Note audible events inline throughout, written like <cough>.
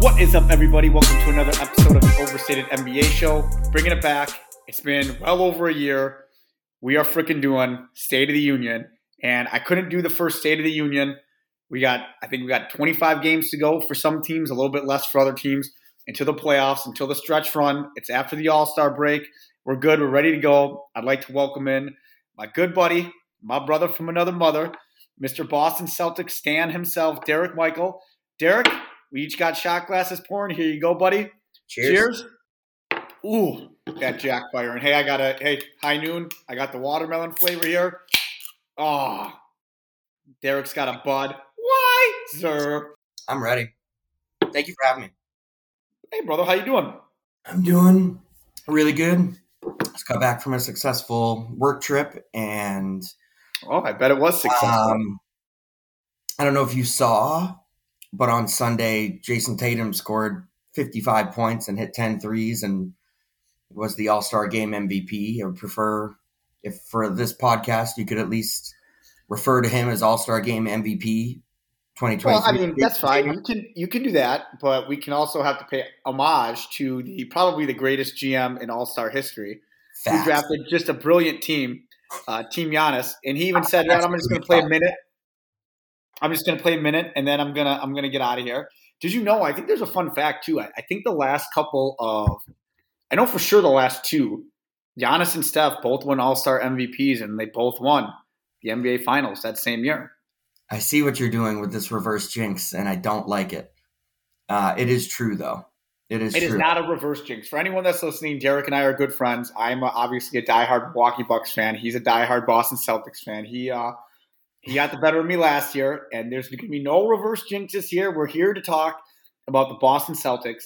What is up, everybody? Welcome to another episode of the Overstated NBA Show. Bringing it back. It's been well over a year. We are freaking doing State of the Union, and I couldn't do the first State of the Union. We got, I think we got 25 games to go for some teams, a little bit less for other teams, until the playoffs, until the stretch run. It's after the All Star break. We're good. We're ready to go. I'd like to welcome in my good buddy, my brother from another mother, Mr. Boston Celtics Stan himself, Derek Michael. Derek, we each got shot glasses pouring. Here you go, buddy. Cheers. Cheers. Ooh, that Jack fire. And hey, I got a hey, high noon. I got the watermelon flavor here. Oh, Derek's got a bud. Why, sir? I'm ready. Thank you for having me. Hey, brother, how you doing? I'm doing really good. Just got back from a successful work trip, and Oh, I bet it was successful. um, I don't know if you saw, but on Sunday, Jayson Tatum scored 55 points and hit 10 threes and was the All Star Game MVP. I would prefer if for this podcast you could at least refer to him as All Star Game MVP 2023. well, I mean, that's fine. You can you can do that, but we can also have to pay homage to the probably the greatest GM in All Star history. who drafted just a brilliant team, uh, Team Giannis, and he even said, "Yeah, I'm just going to play a minute. I'm just going to play a minute, and then I'm gonna I'm gonna get out of here." Did you know? I think there's a fun fact too. I, I think the last couple of, I know for sure the last two, Giannis and Steph both won All Star MVPs, and they both won the NBA Finals that same year. I see what you're doing with this reverse jinx, and I don't like it. Uh, it is true, though. It is It is not a reverse jinx. For anyone that's listening, Derek and I are good friends. I'm uh, obviously a diehard Milwaukee Bucks fan. He's a diehard Boston Celtics fan. He uh, he got the better of me last year, and there's going to be no reverse jinxes here. We're here to talk about the Boston Celtics.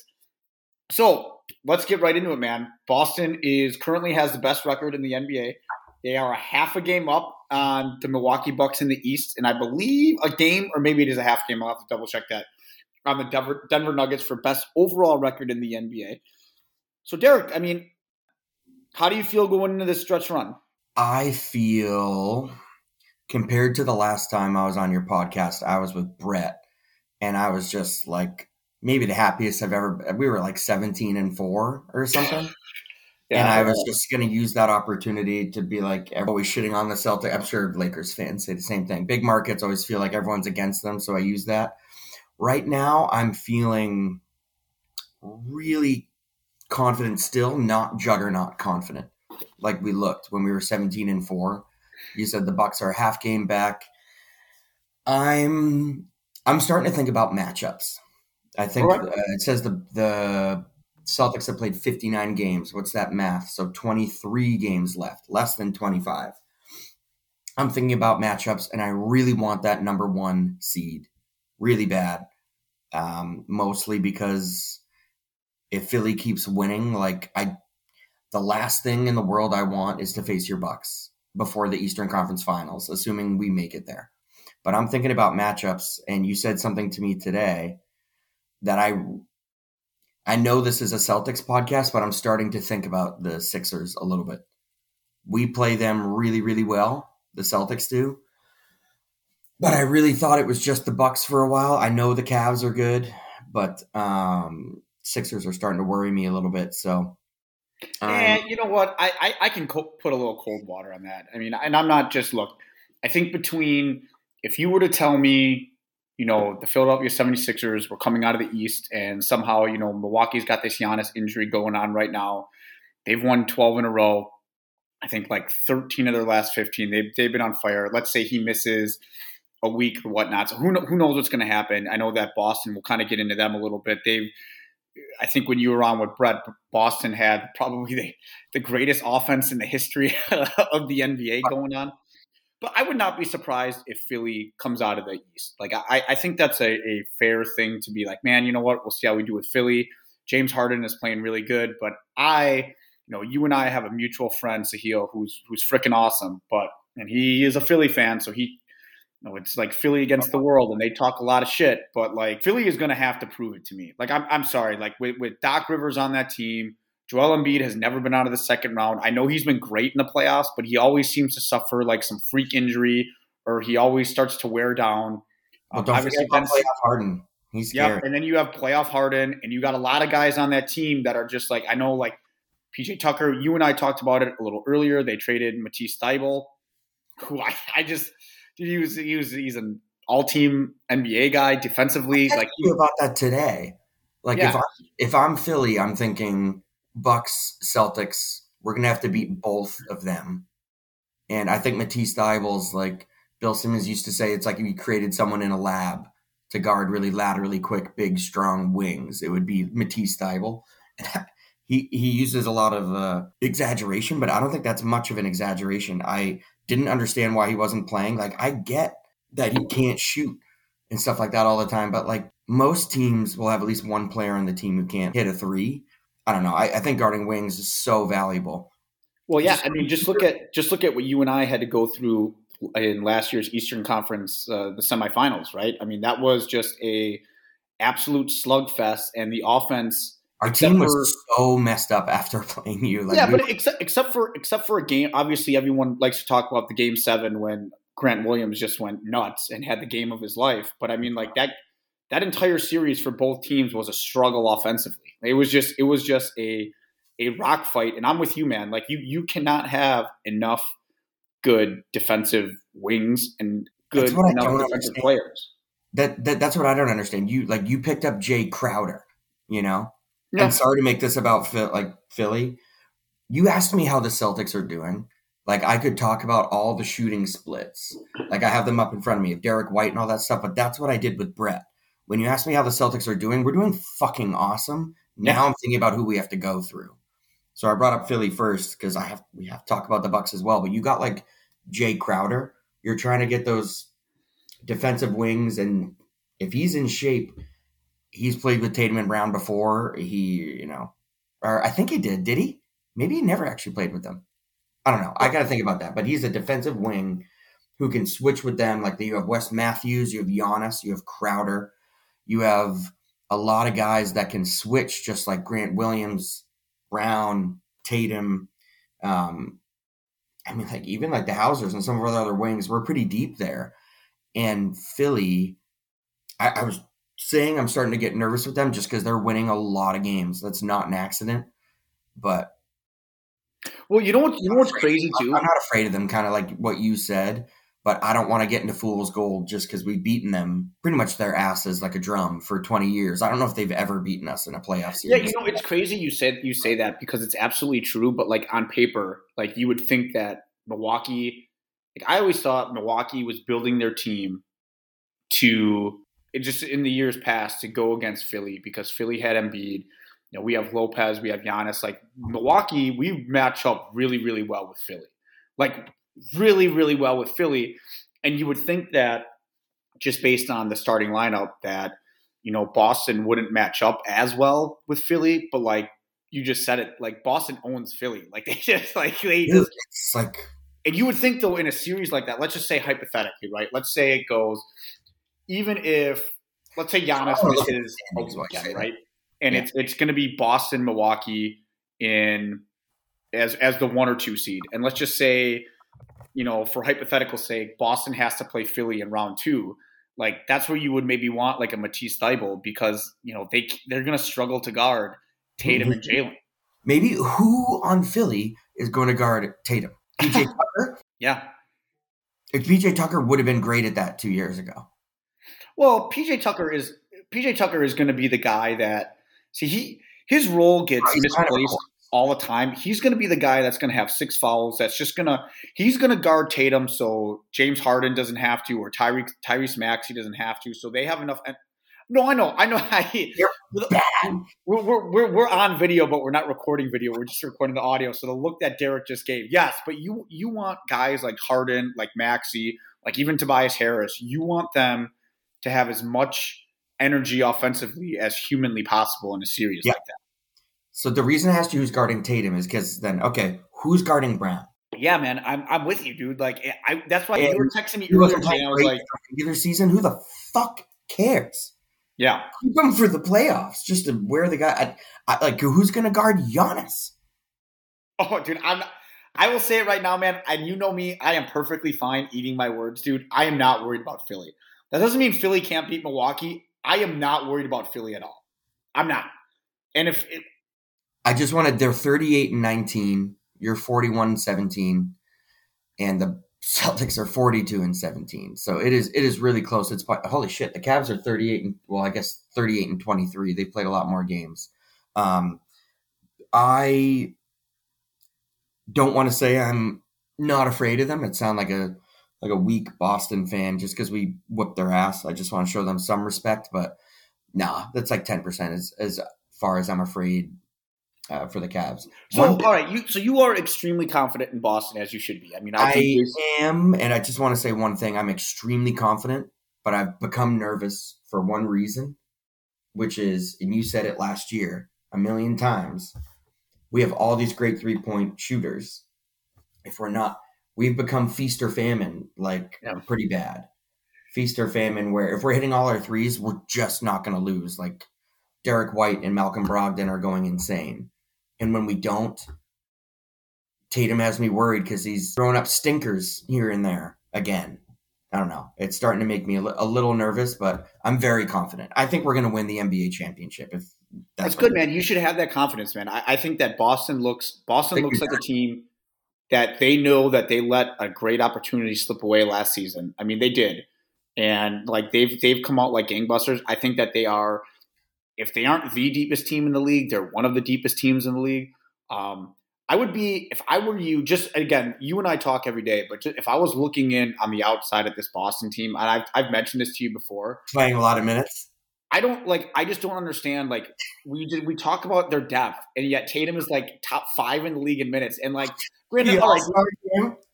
So let's get right into it, man. Boston is currently has the best record in the NBA. They are a half a game up on the Milwaukee Bucks in the East, and I believe a game, or maybe it is a half game. I'll have to double check that on the Denver, Denver Nuggets for best overall record in the NBA. So, Derek, I mean, how do you feel going into this stretch run? I feel compared to the last time I was on your podcast, I was with Brett, and I was just like maybe the happiest I've ever. We were like 17 and four or something. <sighs> and I was just going to use that opportunity to be like, always shitting on the Celtics. I'm sure Lakers fans say the same thing. Big markets always feel like everyone's against them, so I use that. Right now, I'm feeling really confident still, not juggernaut confident, like we looked when we were 17 and four. You said the Bucks are a half game back. I'm I'm starting to think about matchups. I think right. uh, it says the the Celtics have played 59 games. What's that math? So 23 games left, less than 25. I'm thinking about matchups, and I really want that number one seed really bad. Um, mostly because if Philly keeps winning, like I, the last thing in the world I want is to face your Bucks before the Eastern Conference Finals, assuming we make it there. But I'm thinking about matchups, and you said something to me today that I I know this is a Celtics podcast, but I'm starting to think about the Sixers a little bit. We play them really, really well. The Celtics do. But I really thought it was just the Bucks for a while. I know the Cavs are good, but um, Sixers are starting to worry me a little bit. So, um, and you know what? I, I, I can co- put a little cold water on that. I mean, and I'm not just look. I think between if you were to tell me, you know, the Philadelphia 76ers were coming out of the East and somehow, you know, Milwaukee's got this Giannis injury going on right now. They've won 12 in a row. I think like 13 of their last 15. They've, they've been on fire. Let's say he misses a week or whatnot. So who, who knows what's going to happen? I know that Boston will kind of get into them a little bit. They've, I think when you were on with Brett, Boston had probably the, the greatest offense in the history <laughs> of the NBA going on. But I would not be surprised if Philly comes out of the East. Like I, I think that's a, a fair thing to be like, man, you know what? We'll see how we do with Philly. James Harden is playing really good, but I, you know, you and I have a mutual friend, Sahil, who's who's freaking awesome. But and he is a Philly fan, so he know, it's like Philly against the world, and they talk a lot of shit. But like Philly is going to have to prove it to me. Like I'm, I'm sorry. Like with, with Doc Rivers on that team, Joel Embiid has never been out of the second round. I know he's been great in the playoffs, but he always seems to suffer like some freak injury, or he always starts to wear down. Well, Um, don't obviously, forget about playoff Harden. He's. Yep. And then you have playoff Harden, and you got a lot of guys on that team that are just like I know, like PJ Tucker. You and I talked about it a little earlier. They traded Matisse Thybulle, who I, I just he was he was he's an all team NBA guy defensively. Like you about that today. Like if Yeah. I if I'm Philly, I'm thinking Bucks, Celtics. We're gonna have to beat both of them, and I think Matisse Thybulle's like Bill Simmons used to say. It's like if you created someone in a lab to guard really laterally quick, big, strong wings. It would be Matisse Thybulle. <laughs> he he uses a lot of uh, exaggeration, but I don't think that's much of an exaggeration. I didn't understand why he wasn't playing. Like I get that he can't shoot and stuff like that all the time. But like most teams will have at least one player on the team who can't hit a three. I don't know. I, I think guarding wings is so valuable. Well, yeah. I mean, just look at just look at what you and I had to go through in last year's Eastern Conference, uh, the semifinals, right? I mean, that was just a absolute slugfest, and the offense. Our team was for- so messed up after <laughs> playing you. Like yeah, we- but except except for except for a game, obviously everyone likes to talk about the game seven when Grant Williams just went nuts and had the game of his life. But I mean, like that that entire series for both teams was a struggle offensively. It was just it was just a a rock fight. And I'm with you, man. Like you you cannot have enough good defensive wings and good That's what I enough defensive understand. players. that, that that's what I don't understand. You like you picked up Jae Crowder, you know. Yeah. And sorry to make this about like Philly. You asked me how the Celtics are doing. Like I could talk about all the shooting splits. Like I have them up in front of me, of Derrick White and all that stuff. But that's what I did with Brett. When you ask me how the Celtics are doing, we're doing fucking awesome. Now Yeah. I'm thinking about who we have to go through. So I brought up Philly first because I have we have to talk about the Bucks as well. But you got like Jae Crowder. You're trying to get those defensive wings, and if he's in shape, he's played with Tatum and Brown before. He, you know, or I think he did. Did he? Maybe he never actually played with them. I don't know. I got to think about that. But he's a defensive wing who can switch with them. Like you have Wes Matthews, you have Giannis, you have Crowder, you have a lot of guys that can switch, just like Grant Williams, Brown, Tatum. Um, I mean, like even like the Hausers and some of our other wings, we're pretty deep there. And Philly, I, I was saying I'm starting to get nervous with them just because they're winning a lot of games. That's not an accident, but Well, you know what? You know what's crazy too. I'm not afraid of them, kind of like what you said. But I don't want to get into fool's gold just because we've beaten them pretty much their asses like a drum for 20 years. I don't know if they've ever beaten us in a playoff series. Yeah, you know, it's crazy you said you say that because it's absolutely true. But like on paper, like you would think that Milwaukee, like I always thought Milwaukee was building their team to just in the years past to go against Philly because Philly had Embiid. You know, we have Lopez, we have Giannis. Like Milwaukee, we match up really, really well with Philly. Like really, really well with Philly. And you would think that just based on the starting lineup that you know, Boston wouldn't match up as well with Philly, but like you just said it, like Boston owns Philly. <laughs> Like they just like they just it's like and you would think though in a series like that, let's just say hypothetically, right? Let's say it goes even if let's say Giannis misses standings, why you say again, right? And Yeah. it's it's gonna be Boston, Milwaukee in as as the one or two seed. And let's just say, you know, for hypothetical sake, Boston has to play Philly in round two like that's where you would maybe want like a Matisse Thybulle because you know they they're gonna struggle to guard Tatum and Jaylen. maybe who on Philly is going to guard Tatum? PJ <laughs> Tucker? Yeah. If PJ Tucker would have been great at that two years ago. Well, PJ Tucker is PJ Tucker is going to be the guy that see he his role gets He's kind of a misplaced all the time. He's going to be the guy that's going to have six fouls. That's just going to he's going to guard Tatum so James Harden doesn't have to, or Tyrese Tyrese Maxey doesn't have to. So they have enough. No, I know, I know. <laughs> I. We're, we're, we're, we're on video, but we're not recording video. We're just recording the audio. So the look that Derek just gave, yes, but you you want guys like Harden, like Maxey, like even Tobias Harris. You want them to have as much energy offensively as humanly possible in a series Yeah. like that. So the reason I asked you who's guarding Tatum is because then, okay, who's guarding Brown? Yeah, man, I'm I'm with you, dude. Like eh, I, that's why And you were texting me earlier today. I was like, regular season. Who the fuck cares? yeah, Keep him for the playoffs, just to wear the guy. I, I, like, who's to guard Giannis? <laughs> Oh, dude, I'm. I will say it right now, man. And you know me, I am perfectly fine eating my words, dude. I am not worried about Philly. That doesn't mean Philly can't beat Milwaukee. I am not worried about Philly at all. I'm not. And if it, I just wanted they're 38 and 19, you're 41 and 17, and the Celtics are 42 and 17. So it is it is really close. It's holy shit. The Cavs are 38 and well, I guess 38 and 23. They've played a lot more games. Um, I don't want to say I'm not afraid of them. It sounds like a like a weak Boston fan just because we whooped their ass. I just want to show them some respect, but nah, that's like 10% as as far as I'm afraid uh, for the Cavs. So One, all right, you so you are extremely confident in Boston as you should be. I mean, I, I am, and I just want to say one thing: I'm extremely confident, but I've become nervous for one reason, which is, and you said it last year a million times. We have all these great three point shooters. If we're not, we've become feast or famine, like yeah. pretty bad. Feast or famine, where if we're hitting all our threes, we're just not going to lose. Like Derrick White and Malcolm Brogdon are going insane and when we don't, Tatum has me worried because he's throwing up stinkers here and there again. I don't know. It's starting to make me a, li- a little nervous, but I'm very confident. I think we're going to win the NBA championship. If that's, that's good, man. You should have that confidence, man. I, I think that Boston looks Boston looks like a team that they know that they let a great opportunity slip away last season. I mean, they did, and like they've they've come out like gangbusters. I think that they are if they aren't the deepest team in the league, they're one of the deepest teams in the league. Um, I would be if I were you. Just again, you and I talk every day, but just, if I was looking in on the outside at this Boston team, and I've I've mentioned this to you before, playing a lot of minutes. I don't like. I just don't understand. Like we did, we talk about their depth, and yet Tatum is like top five in the league in minutes. And like, granted, right,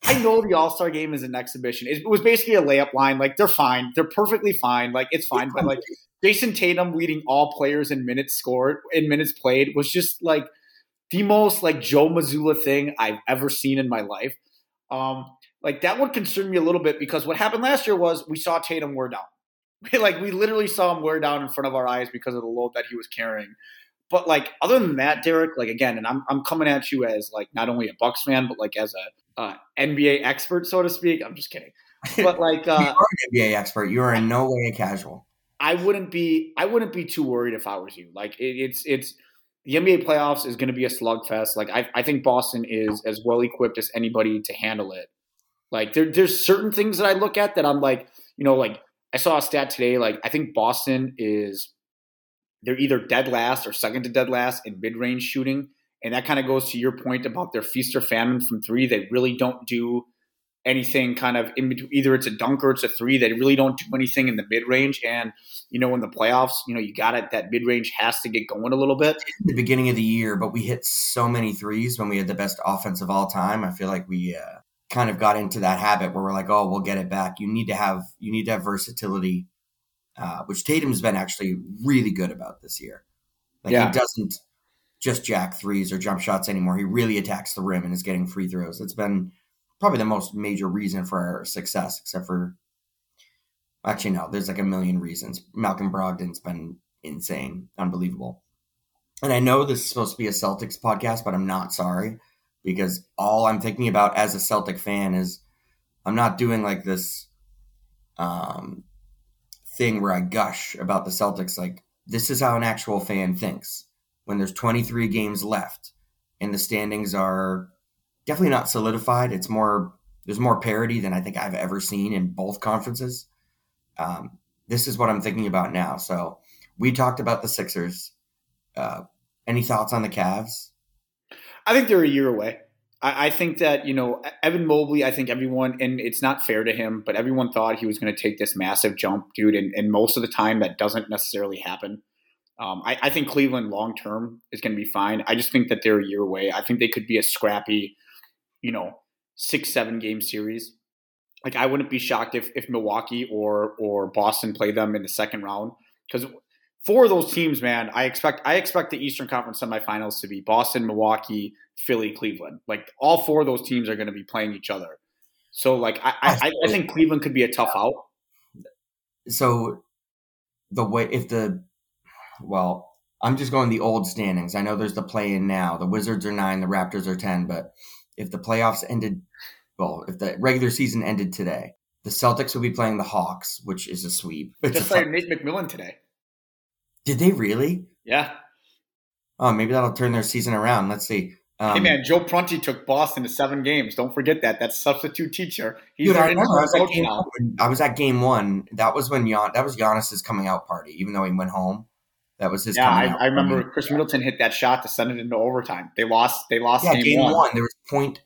I know the All Star game is an exhibition. It was basically a layup line. Like they're fine. They're perfectly fine. Like it's fine. But like <laughs> Jayson Tatum leading all players in minutes scored in minutes played was just like the most like Joe Mazzulla thing I've ever seen in my life. Um, like that would concern me a little bit because what happened last year was we saw Tatum wear down. <laughs> like we literally saw him wear down in front of our eyes because of the load that he was carrying. But like other than that, Derek, like again, and I'm I'm coming at you as like not only a Bucks fan, but like as a uh, NBA expert, so to speak. I'm just kidding. <laughs> But like uh, you are an NBA expert. You are in no way a casual. I wouldn't be I wouldn't be too worried if I was you. Like it, it's it's the NBA playoffs is going to be a slugfest. Like I I think Boston is as well equipped as anybody to handle it. Like there there's certain things that I look at that I'm like you know like I saw a stat today. Like I think Boston is they're either dead last or second to dead last in mid range shooting. And that kind of goes to your point about their feast or famine from three. They really don't do anything kind of in between. Either it's a dunk or it's a three. They really don't do anything in the mid range. And you know, in the playoffs, you know, you got it. That mid range has to get going a little bit. The beginning of the year, but we hit so many threes when we had the best offense of all time. I feel like we uh, kind of got into that habit where we're like, oh, we'll get it back. You need to have you need to have versatility, uh, which Tatum's been actually really good about this year. Like yeah. he doesn't just jack threes or jump shots anymore. He really attacks the rim and is getting free throws. It's been probably the most major reason for our success, except for actually no, there's like a million reasons. Malcolm Brogdon's been insane, unbelievable. And I know this is supposed to be a Celtics podcast, but I'm not sorry because all I'm thinking about as a Celtic fan is I'm not doing like this um, thing where I gush about the Celtics. Like this is how an actual fan thinks when there's 23 games left and the standings are definitely not solidified. It's more there's more parity than I think I've ever seen in both conferences. Um, this is what I'm thinking about now. So we talked about the Sixers. Uh, any thoughts on the Cavs? I think they're a year away. I, I, think that you know Evan Mobley. I think everyone, and it's not fair to him, but everyone thought he was going to take this massive jump, dude. And, and, most of the time, that doesn't necessarily happen. Um, I, I think Cleveland long term is going to be fine. I just think that they're a year away. I think they could be a scrappy you know, six, seven game series. Like I wouldn't be shocked if, if Milwaukee or or Boston play them in the second round. Because four of those teams, man, I expect I expect the Eastern Conference semifinals to be Boston, Milwaukee, Philly, Cleveland. Like all four of those teams are going to be playing each other. So like I, I, I think Cleveland could be a tough out. So the way if the well, I'm just going the old standings. I know there's the play in now. The Wizards are nine, the Raptors are ten, but if the playoffs ended, well, if the regular season ended today, the Celtics would be playing the Hawks, which is a sweep. It's Just played Nate McMillan today. Did they really? Yeah. Oh, maybe that'll turn their season around. Let's see. Um, hey man, Joe Prunty took Boston to seven games. Don't forget that. That's substitute teacher. He's Dude, I, remember I, was at game now. one. I was at game one. That was when Gian, that was Giannis's coming out party. Even though he went home, that was his. Yeah, coming I, I remember party. Khris Middleton hit that shot to send it into overtime. They lost. They lost Yeah, game, game one. one. There was point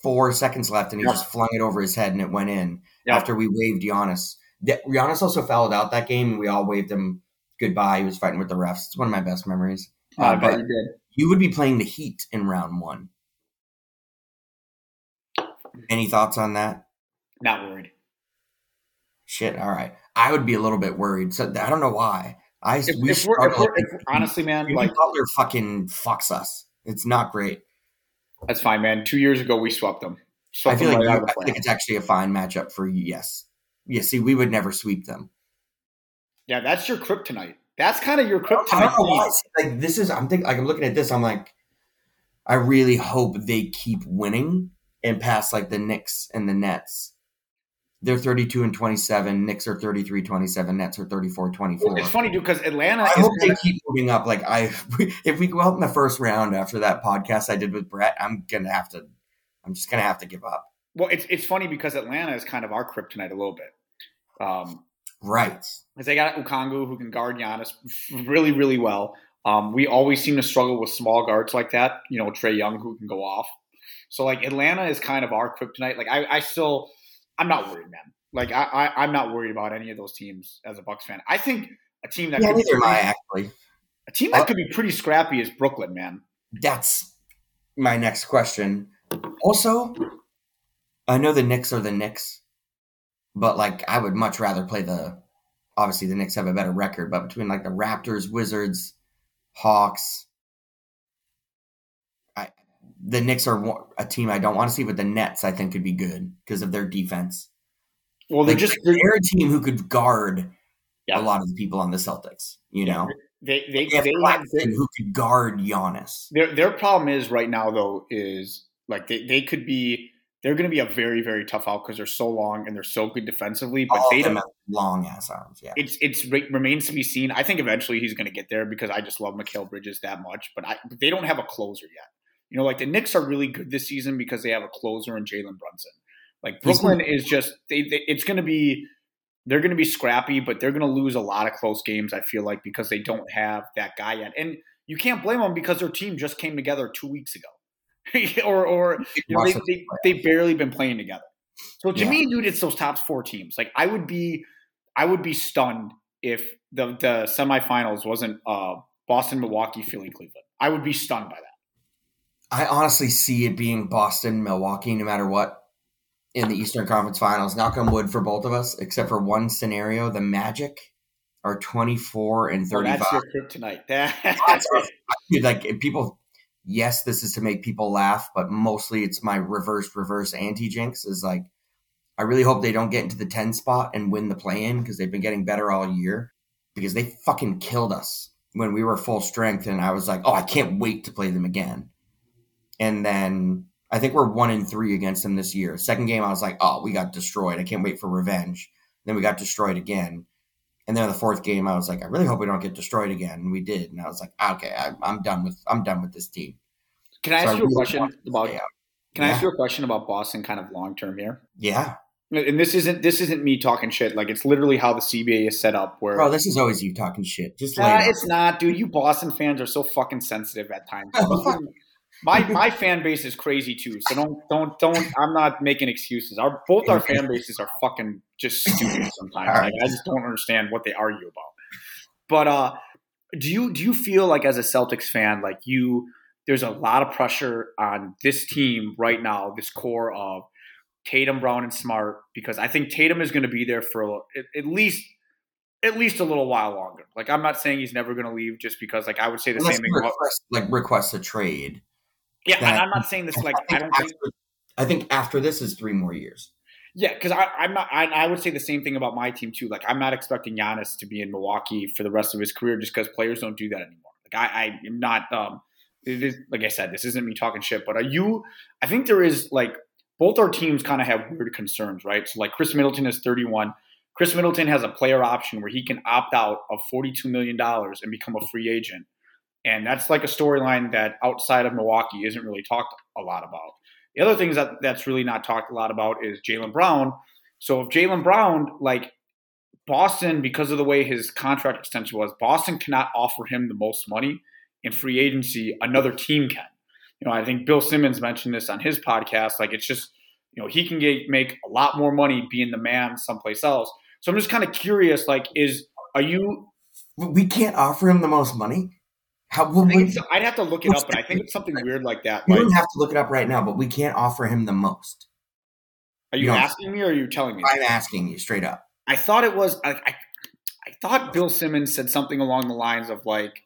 four seconds left, and he just flung it over his head, and it went in after we waved Giannis. Giannis also fouled out that game, and we all waved him goodbye. He was fighting with the refs. It's one of my best memories. Oh, Uh, but you you would be playing the Heat in round one. Any thoughts on that? Not worried. Shit. All right. I would be a little bit worried. So I don't know why. I If, we if we're, if we're if, honestly, man, Jimmy like Butler fucking fucks us. It's not great. that's fine, man. Two years ago, we swept them. I feel them like right you, out of the I think it's actually a fine matchup for you. Yes. Yeah. See, we would never sweep them. Yeah, that's your kryptonite. That's kind of your I kryptonite. don't know why. Like this is. I'm thinking. Like I'm looking at this. I'm like, I really hope they keep winning and pass like the Knicks and the Nets. They're 32 and 27. Knicks are 33 27. Nets are 34 24. It's funny, dude, because Atlanta I hope they kinda- keep moving up. Like I, <laughs> if we go out in the first round after that podcast I did with Brett, I'm gonna have to. I'm just gonna have to give up. well, it's it's funny because Atlanta is kind of our kryptonite a little bit. Um, Right. because they got Okongwu who can guard Giannis really, really well. Um, we always seem to struggle with small guards like that. You know, Trae Young who can go off. So like Atlanta is kind of our kryptonite. Like I, I still, I'm not worried, man. Like I, I, I'm not worried about any of those teams as a Bucks fan. I think a team that Yeah, could be neither am I actually. a team that could be pretty scrappy is Brooklyn, man. That's my next question. Also, I know the Knicks are the Knicks, but like I would much rather play the. Obviously, the Knicks have a better record, but between like the Raptors, Wizards, Hawks, I the Knicks are a team I don't want to see, but the Nets I think could be good because of their defense. Well, they're Like, just they're, they're a team who could guard Yeah. a lot of the people on the Celtics. You know, they they they have they who could guard Giannis. Their their problem is right now though is like they, they could be they're going to be a very very tough out because they're so long and they're so good defensively, but All they them don't. have long ass arms. Yeah, It's it's re- remains to be seen. I think eventually he's going to get there because I just love Mikal Bridges that much, but I they don't have a closer yet. You know, like the Knicks are really good this season because they have a closer in Jalen Brunson. Like Brooklyn is just they, they it's going to be they're going to be scrappy, but they're going to lose a lot of close games. I feel like because they don't have that guy yet, and you can't blame them because their team just came together two weeks ago, <laughs> or or you know, they, they they've barely been playing together. So to Yeah. me, dude, it's those top four teams. Like I would be, I would be stunned if the the semifinals wasn't uh, Boston, Milwaukee, Philly, Cleveland. I would be stunned by that. I honestly see it being Boston, Milwaukee, no matter what in the Eastern Conference Finals. Knock on wood for both of us, except for one scenario: the Magic are twenty four and thirty that's your kryptonite. That, <laughs> That's like people. Yes, this is to make people laugh, but mostly it's my reverse reverse anti jinx. Is like, I really hope they don't get into the ten spot and win the play in because they've been getting better all year. Because they fucking killed us when we were full strength, and I was like, oh, I can't wait to play them again. And then I think we're one in three against them this year. Second game, I was like, oh, we got destroyed. I can't wait for revenge. Then we got destroyed again. And then the fourth game, I was like, I really hope we don't get destroyed again. And we did. And I was like, ah, okay, I, I'm done with I'm done with this team. Can I So ask you a really question about? Can I ask you a question about Boston, kind of long term here? Yeah, And this isn't this isn't me talking shit. Like it's literally how the CBA is set up. Where bro, this is always you talking shit. Just Nah, it it's not, dude. You Boston fans are so fucking sensitive at times. <laughs> my <laughs> my fan base is crazy too. So don't don't don't. I'm not making excuses. Our both our fan bases are fucking just stupid <laughs> sometimes. Like, I just don't understand what they argue about. But uh, do you do you feel like as a Celtics fan, like you, there's a lot of pressure on this team right now, this core of Tatum, Brown, and Smart, because I think Tatum is going to be there for a, at, at least at least a little while longer. Like I'm not saying he's never going to leave, just because like I would say the Unless same thing. Request, like request a trade. Yeah, and I'm not saying this like I don't after, think I think after this is three more years. Yeah, because I'm not. I, I would say the same thing about my team too. Like, I'm not expecting Giannis to be in Milwaukee for the rest of his career just because players don't do that anymore. Like, I, I am not. Um, it is, like I said, this isn't me talking shit, but are you? I think there is like both our teams kind of have weird concerns, right? So like Khris Middleton is 31. Khris Middleton has a player option where he can opt out of $42 million and become a free agent. And that's like a storyline that outside of Milwaukee isn't really talked a lot about. The other things that that's really not talked a lot about is Jaylen Brown. So if Jaylen Brown, like Boston, because of the way his contract extension was, Boston cannot offer him the most money in free agency. Another team can. You know, I think Bill Simmons mentioned this on his podcast. Like it's just, you know, he can get make a lot more money being the man someplace else. So I'm just kind of curious. Like, is are you? We can't offer him the most money. How would we? I'd have to look it up, but I think it's something weird like that. You like, don't have to look it up right now, but we can't offer him the most. Are you, you asking me or are you telling me? I'm asking you straight up. I thought it was. I, I, I thought Bill Simmons said something along the lines of like,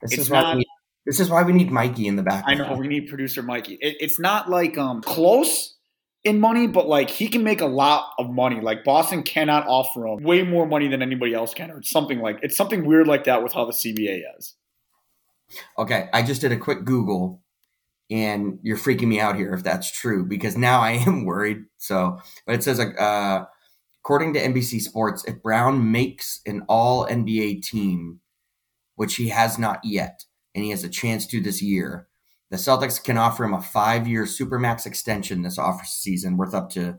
"This is not." We, this is why we need Mikey in the back. I know we need producer Mikey. It, it's not like um close in money, but like he can make a lot of money. Like Boston cannot offer him way more money than anybody else can, or it's something like it's something weird like that with how the CBA is. Okay, I just did a quick Google and you're freaking me out here if that's true because now I <laughs> am worried. So, but it says uh, according to NBC Sports, if Brown makes an All NBA team, which he has not yet, and he has a chance to this year, the Celtics can offer him a five-year supermax extension this off season, worth up to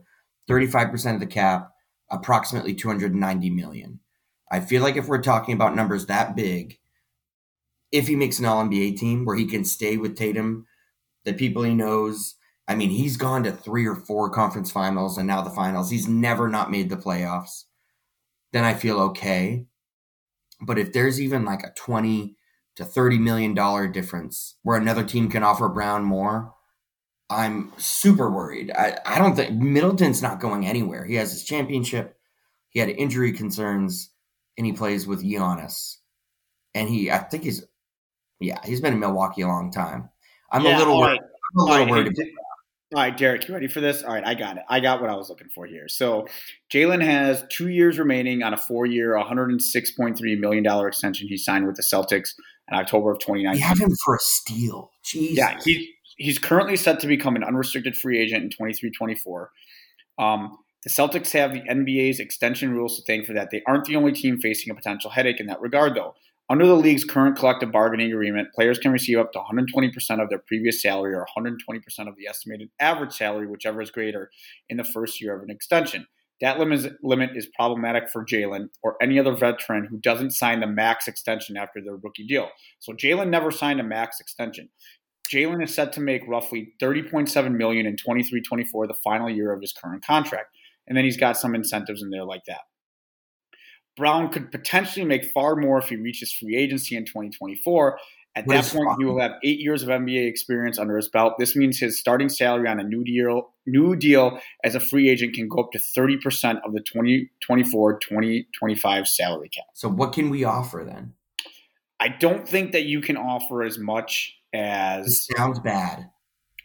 35% of the cap, approximately 290 million. I feel like if we're talking about numbers that big if he makes an All NBA team where he can stay with Tatum, the people he knows. I mean, he's gone to three or four conference finals and now the finals. He's never not made the playoffs. Then I feel okay. But if there's even like a 20 to 30 million dollar difference where another team can offer Brown more, I'm super worried. I, I don't think Middleton's not going anywhere. He has his championship. He had injury concerns and he plays with Giannis. And he, I think he's yeah, he's been in Milwaukee a long time. I'm yeah, a little worried. Right. I'm a little worried. all right, Derek, you ready for this? All right, I got it. I got what I was looking for here. So, Jaylen has two years remaining on a four-year, 106.3 million dollar extension he signed with the Celtics in October of 2019. You have him for a steal. Jesus. Yeah, he's he's currently set to become an unrestricted free agent in 23-24. Um, the Celtics have the NBA's extension rules to thank for that. They aren't the only team facing a potential headache in that regard, though. Under the league's current collective bargaining agreement, players can receive up to 120% of their previous salary or 120% of the estimated average salary, whichever is greater, in the first year of an extension. That limit is problematic for Jaylen or any other veteran who doesn't sign the max extension after their rookie deal. So Jaylen never signed a max extension. Jaylen is set to make roughly 30.7 million in 23-24, the final year of his current contract, and then he's got some incentives in there like that. Brown could potentially make far more if he reaches free agency in 2024. At that point, he will have eight years of NBA experience under his belt. This means his starting salary on a new deal, new deal as a free agent can go up to 30% of the 2024 2025 salary cap. So, what can we offer then? I don't think that you can offer as much as. It sounds bad.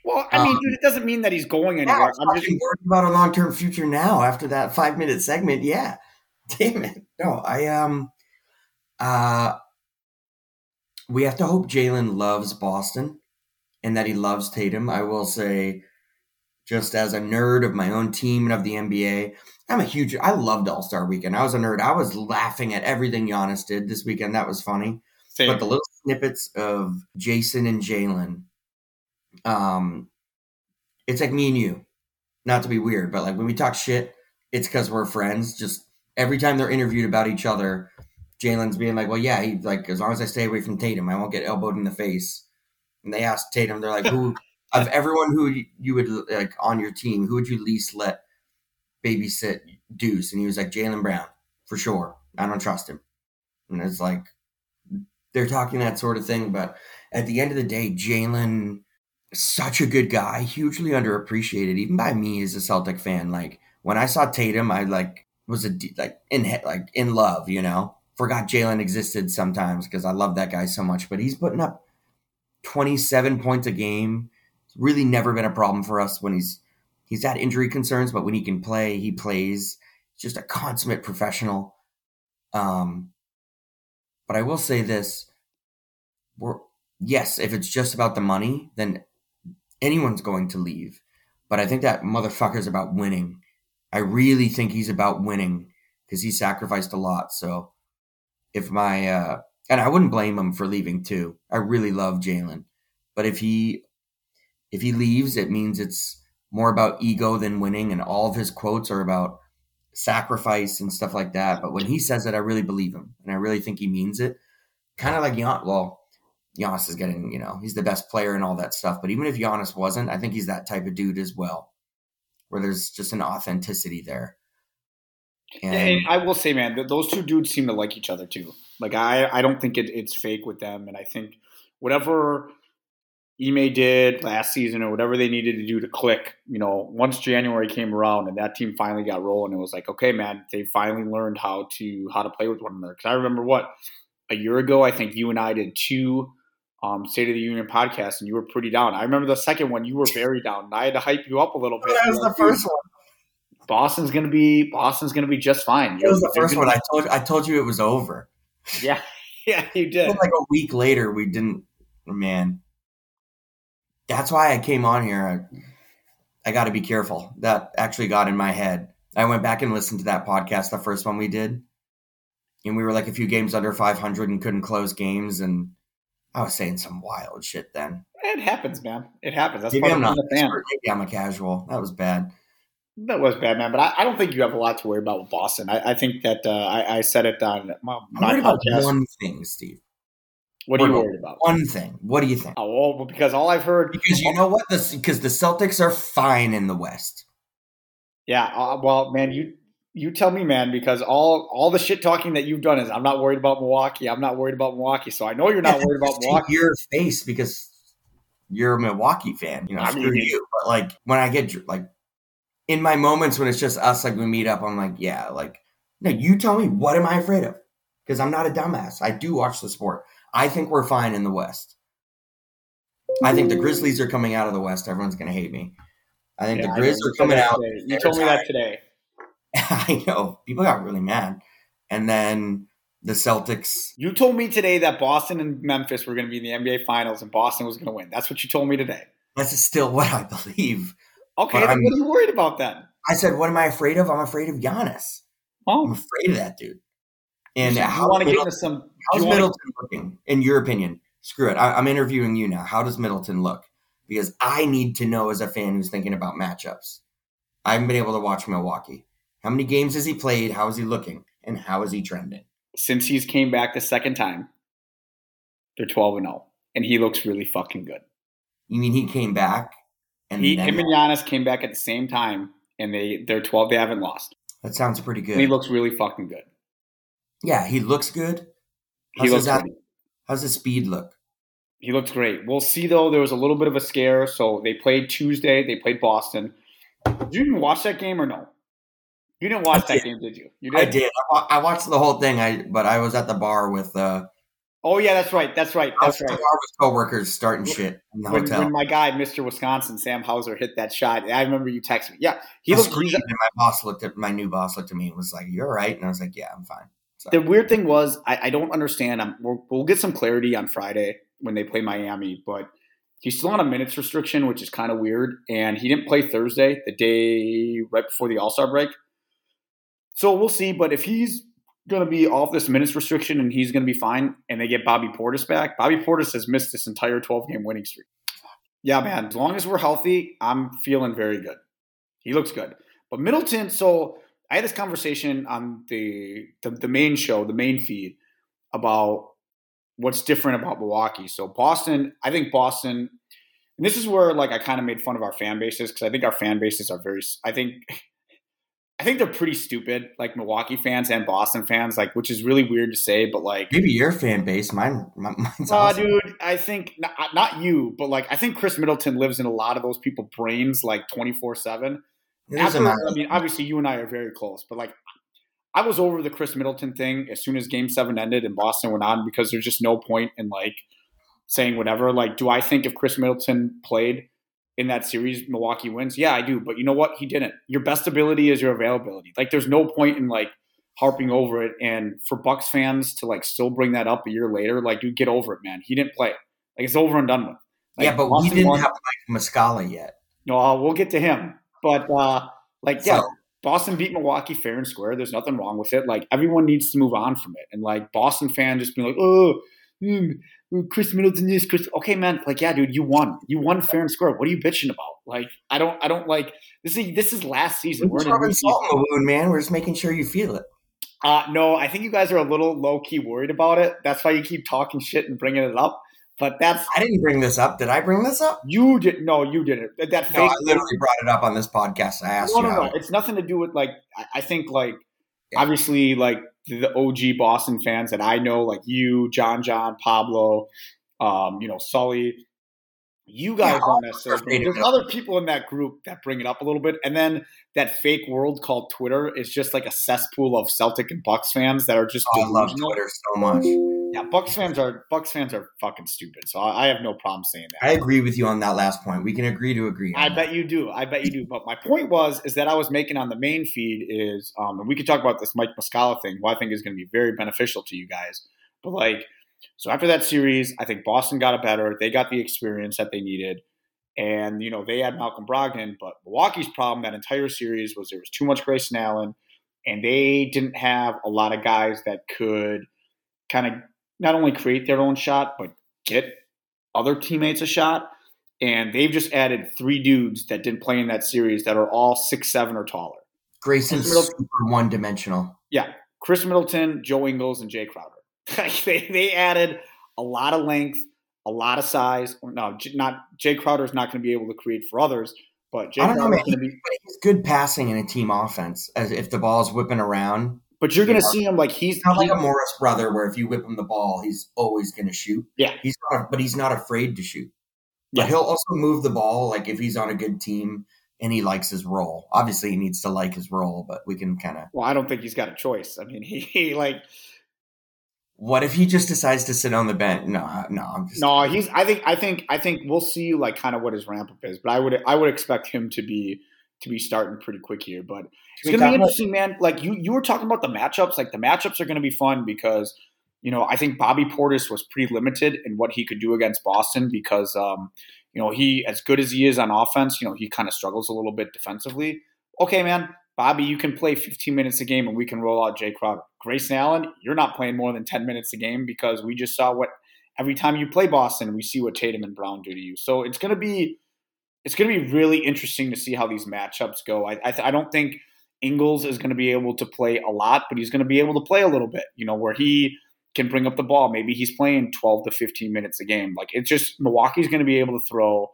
Well, I mean, um, dude, it doesn't mean that he's going anywhere. Yeah, I'm just worried about a long term future now after that five minute segment. Yeah. <laughs> Damn it. No, I um uh we have to hope Jaylen loves Boston and that he loves Tatum. I will say, just as a nerd of my own team and of the NBA, I'm a huge I loved All Star Weekend. I was a nerd. I was laughing at everything Giannis did this weekend. That was funny. Same. But the little snippets of Jayson and Jaylen, um, it's like me and you. Not to be weird, but like when we talk shit, it's because we're friends. Just every time they're interviewed about each other, Jaylen's being like, "Well, yeah, he like as long as I stay away from Tatum, I won't get elbowed in the face." And they asked Tatum, they're like, "Who <laughs> of everyone who you would like on your team, who would you least let babysit Deuce?" And he was like, "Jaylen Brown for sure. I don't trust him." And it's like they're talking that sort of thing, but at the end of the day, Jaylen, such a good guy, hugely underappreciated, even by me as a Celtic fan. Like when I saw Tatum, I like was a like in like in love, you know. Forgot Jaylen existed sometimes because I love that guy so much, but he's putting up 27 points a game. It's really never been a problem for us when he's he's had injury concerns, but when he can play, he plays. Just a consummate professional. Um, but I will say this: we're yes, if it's just about the money, then anyone's going to leave. But I think that motherfucker's about winning I really think he's about winning because he sacrificed a lot. So if my uh, and I wouldn't blame him for leaving too. I really love Jaylen, but if he if he leaves, it means it's more about ego than winning, and all of his quotes are about sacrifice and stuff like that. But when he says it, I really believe him, and I really think he means it. Kind of like Gian. Well, Giannis is getting, you know, he's the best player and all that stuff. But even if Giannis wasn't, I think he's that type of dude as well, where there's just an authenticity there. And, and I will say, man, those two dudes seem to like each other too. Like I, I don't think it, it's fake with them, and I think whatever Ime did last season or whatever they needed to do to click, you know, once January came around and that team finally got rolling, it was like, okay, man, they finally learned how to how to play with one another. Because I remember what a year ago, I think you and I did two um, State of the Union podcast, and you were pretty down. I remember the second one, you were very down. And I had to hype you up a little bit. That was the first one. Boston's gonna be Boston's gonna be just fine. It was the first one. I told I told you it was over. <laughs> Yeah, yeah, you did. like a week later, we didn't. Man, that's why I came on here. I, I got to be careful. That actually got in my head. I went back and listened to that podcast, the first one we did, and we were like a few games under 500 and couldn't close games and I was saying some wild shit then. It happens, man. It happens. That's Maybe I'm not a fan. Maybe I'm a casual. That was bad. That was bad, man. But I, I, don't think you have a lot to worry about with Boston. I, I think that uh, I, I, said it on my, my about one thing, Steve. What are you worried about? One thing. What do you think? Oh, well, because all I've heard. Because you know what? Because the Celtics are fine in the West. Yeah. Uh, well, man, you you tell me, man, because all all the shit talking that you've done is I'm not worried about Milwaukee. I'm not worried about Milwaukee. So I know you're not yeah, worried about <laughs> Milwaukee. Your face because you're a Milwaukee fan. You know, I mean, you. But like when I get like in my moments when it's just us, like we meet up, I'm like, yeah, like no, you tell me what am I afraid of? Because I'm not a dumbass. I do watch the sport. I think we're fine in the West. I think the Grizzlies are coming out of the West. Everyone's gonna hate me. I think yeah, the Grizzlies are coming out. You told me that today. <laughs> I know people got really mad, and then the Celtics. You told me today that Boston and Memphis were going to be in the NBA Finals, and Boston was going to win. That's what you told me today. That's still what I believe. Okay, then what are you worried about then? I said, "What am I afraid of? I'm afraid of Giannis. Oh. I'm afraid of that dude." And so how want to get into some? How's Middleton to, looking, in your opinion? Screw it. I, I'm interviewing you now. How does Middleton look? Because I need to know as a fan who's thinking about matchups. I haven't been able to watch Milwaukee. How many games has he played? How is he looking? And how is he trending? Since he's came back the second time, they're 12 and 0. And he looks really fucking good. You mean he came back and he, him and Giannis came back at the same time and they they're 12 they haven't lost. That sounds pretty good. And he looks really fucking good. Yeah, he looks good. How's he looks his, good. How's his speed look? He looks great. We'll see though. There was a little bit of a scare. So they played Tuesday. They played Boston. Did you even watch that game or no? You didn't watch I that did. game, did you? You did. I did. I watched the whole thing. I but I was at the bar with. uh Oh yeah, that's right. That's right. That's right. bar with coworkers starting shit in the when, hotel. When my guy, Mr. Wisconsin, Sam Hauser, hit that shot, I remember you texted me. Yeah, he looked. And my boss looked at my new boss looked at me and was like, "You're right," and I was like, "Yeah, I'm fine." So. The weird thing was, I, I don't understand. I'm, we'll, we'll get some clarity on Friday when they play Miami, but he's still on a minutes restriction, which is kind of weird. And he didn't play Thursday, the day right before the All Star break. So we'll see. But if he's going to be off this minutes restriction and he's going to be fine, and they get Bobby Portis back, Bobby Portis has missed this entire 12 game winning streak. Yeah, man. As long as we're healthy, I'm feeling very good. He looks good. But Middleton, so I had this conversation on the, the, the main show, the main feed, about what's different about Milwaukee. So Boston, I think Boston, and this is where like I kind of made fun of our fan bases because I think our fan bases are very. I think I think they're pretty stupid, like Milwaukee fans and Boston fans, like which is really weird to say, but like maybe your fan base, mine, mine's. Uh, awesome. dude, I think not, not you, but like I think Khris Middleton lives in a lot of those people' brains, like twenty four seven. I mean, obviously you and I are very close, but like I was over the Khris Middleton thing as soon as Game Seven ended and Boston went on because there's just no point in like saying whatever. Like, do I think if Khris Middleton played? In that series Milwaukee wins? Yeah, I do. But you know what? He didn't. Your best ability is your availability. Like there's no point in like harping over it. And for Bucks fans to like still bring that up a year later, like dude, get over it, man. He didn't play. Like it's over and done with. Like, yeah, but Boston we didn't won. have like Muscala yet. No, uh, we'll get to him. But uh like yeah, so, Boston beat Milwaukee fair and square. There's nothing wrong with it. Like everyone needs to move on from it. And like Boston fans just being like, oh, mm, Khris Middleton is Chris. Okay, man. Like, yeah, dude, you won. You won fair and square. What are you bitching about? Like, I don't, I don't like this. Is this is last season? We're, We're in salt in the wound, man. We're just making sure you feel it. Uh, no, I think you guys are a little low key worried about it. That's why you keep talking shit and bringing it up. But that's I didn't bring this up. Did I bring this up? You did. No, you didn't. That no, I literally brought it up on this podcast. I asked no. No, no, it's nothing to do with like. I think like obviously like the OG Boston fans that I know, like you, John, John, Pablo, um, you know, Sully. You guys yeah, don't necessarily. There's other people in that group that bring it up a little bit, and then that fake world called Twitter is just like a cesspool of Celtic and Bucks fans that are just. Oh, I love Twitter so much. Yeah, Bucks fans are Bucks fans are fucking stupid. So I, I have no problem saying that. I agree with you on that last point. We can agree to agree. I that. bet you do. I bet you do. But my point was is that I was making on the main feed is, um, and we could talk about this Mike Muscala thing, who I think is going to be very beneficial to you guys. But like, so after that series, I think Boston got it better. They got the experience that they needed. And, you know, they had Malcolm Brogdon, but Milwaukee's problem that entire series was there was too much Grayson Allen, and they didn't have a lot of guys that could kind of not only create their own shot, but get other teammates a shot. And they've just added three dudes that didn't play in that series that are all six seven or taller. Grayson's super one dimensional. Yeah. Khris Middleton, Joe Ingles, and Jae Crowder. <laughs> they, they added a lot of length, a lot of size. No, not Jae Crowder is not going to be able to create for others, but Jae Crowder is going to be he's good passing in a team offense. As if the ball is whipping around, but you're going to see him like he's not like a Morris brother, where if you whip him the ball, he's always going to shoot. Yeah, he's not, but he's not afraid to shoot. But yeah. he'll also move the ball, like if he's on a good team and he likes his role. Obviously, he needs to like his role, but we can kind of. Well, I don't think he's got a choice. I mean, <laughs> he, he like. What if he just decides to sit on the bench? No, no, I'm just. No, he's. I think. I think. I think we'll see like kind of what his ramp up is, but I would. I would expect him to be to be starting pretty quick here. But it's going to be interesting, man. Like you, you were talking about the matchups. Like the matchups are going to be fun because you know I think Bobby Portis was pretty limited in what he could do against Boston because um, you know he, as good as he is on offense, you know he kind of struggles a little bit defensively. Okay, man. Bobby, you can play 15 minutes a game and we can roll out Jae Crowder. Grayson Allen, you're not playing more than 10 minutes a game because we just saw what every time you play Boston, we see what Tatum and Brown do to you. So it's going to be it's going to be really interesting to see how these matchups go. I I, th- I don't think Ingles is going to be able to play a lot, but he's going to be able to play a little bit. You know, where he can bring up the ball. Maybe he's playing 12 to 15 minutes a game. Like it's just Milwaukee's going to be able to throw